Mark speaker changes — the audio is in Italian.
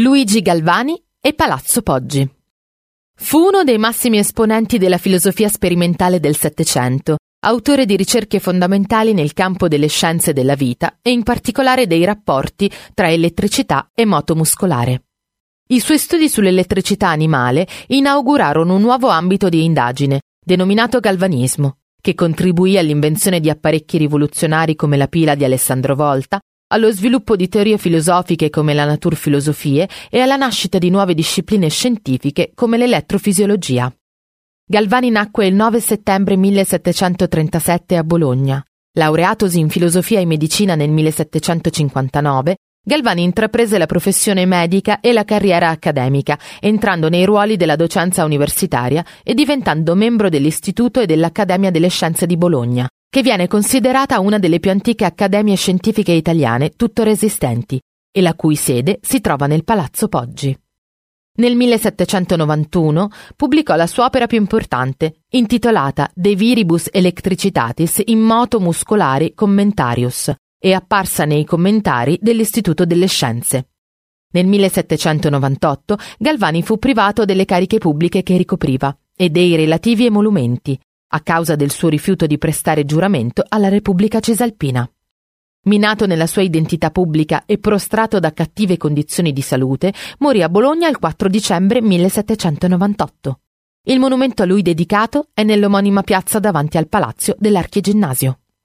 Speaker 1: Luigi Galvani e Palazzo Poggi. Fu uno dei massimi esponenti della filosofia sperimentale del Settecento, autore di ricerche fondamentali nel campo delle scienze della vita e in particolare dei rapporti tra elettricità e moto muscolare. I suoi studi sull'elettricità animale inaugurarono un nuovo ambito di indagine, denominato galvanismo, che contribuì all'invenzione di apparecchi rivoluzionari come la pila di Alessandro Volta, allo sviluppo di teorie filosofiche come la naturfilosofie e alla nascita di nuove discipline scientifiche come l'elettrofisiologia. Galvani nacque il 9 settembre 1737 a Bologna. Laureatosi in filosofia e medicina nel 1759, Galvani intraprese la professione medica e la carriera accademica, entrando nei ruoli della docenza universitaria e diventando membro dell'Istituto e dell'Accademia delle Scienze di Bologna, che viene considerata una delle più antiche accademie scientifiche italiane tuttora esistenti e la cui sede si trova nel Palazzo Poggi. Nel 1791 pubblicò la sua opera più importante, intitolata De Viribus Electricitatis in moto muscolari commentarius, e apparsa nei commentari dell'Istituto delle Scienze. Nel 1798 Galvani fu privato delle cariche pubbliche che ricopriva e dei relativi emolumenti, a causa del suo rifiuto di prestare giuramento alla Repubblica Cisalpina. Minato nella sua identità pubblica e prostrato da cattive condizioni di salute, morì a Bologna il 4 dicembre 1798. Il monumento a lui dedicato è nell'omonima piazza davanti al palazzo dell'Archiginnasio.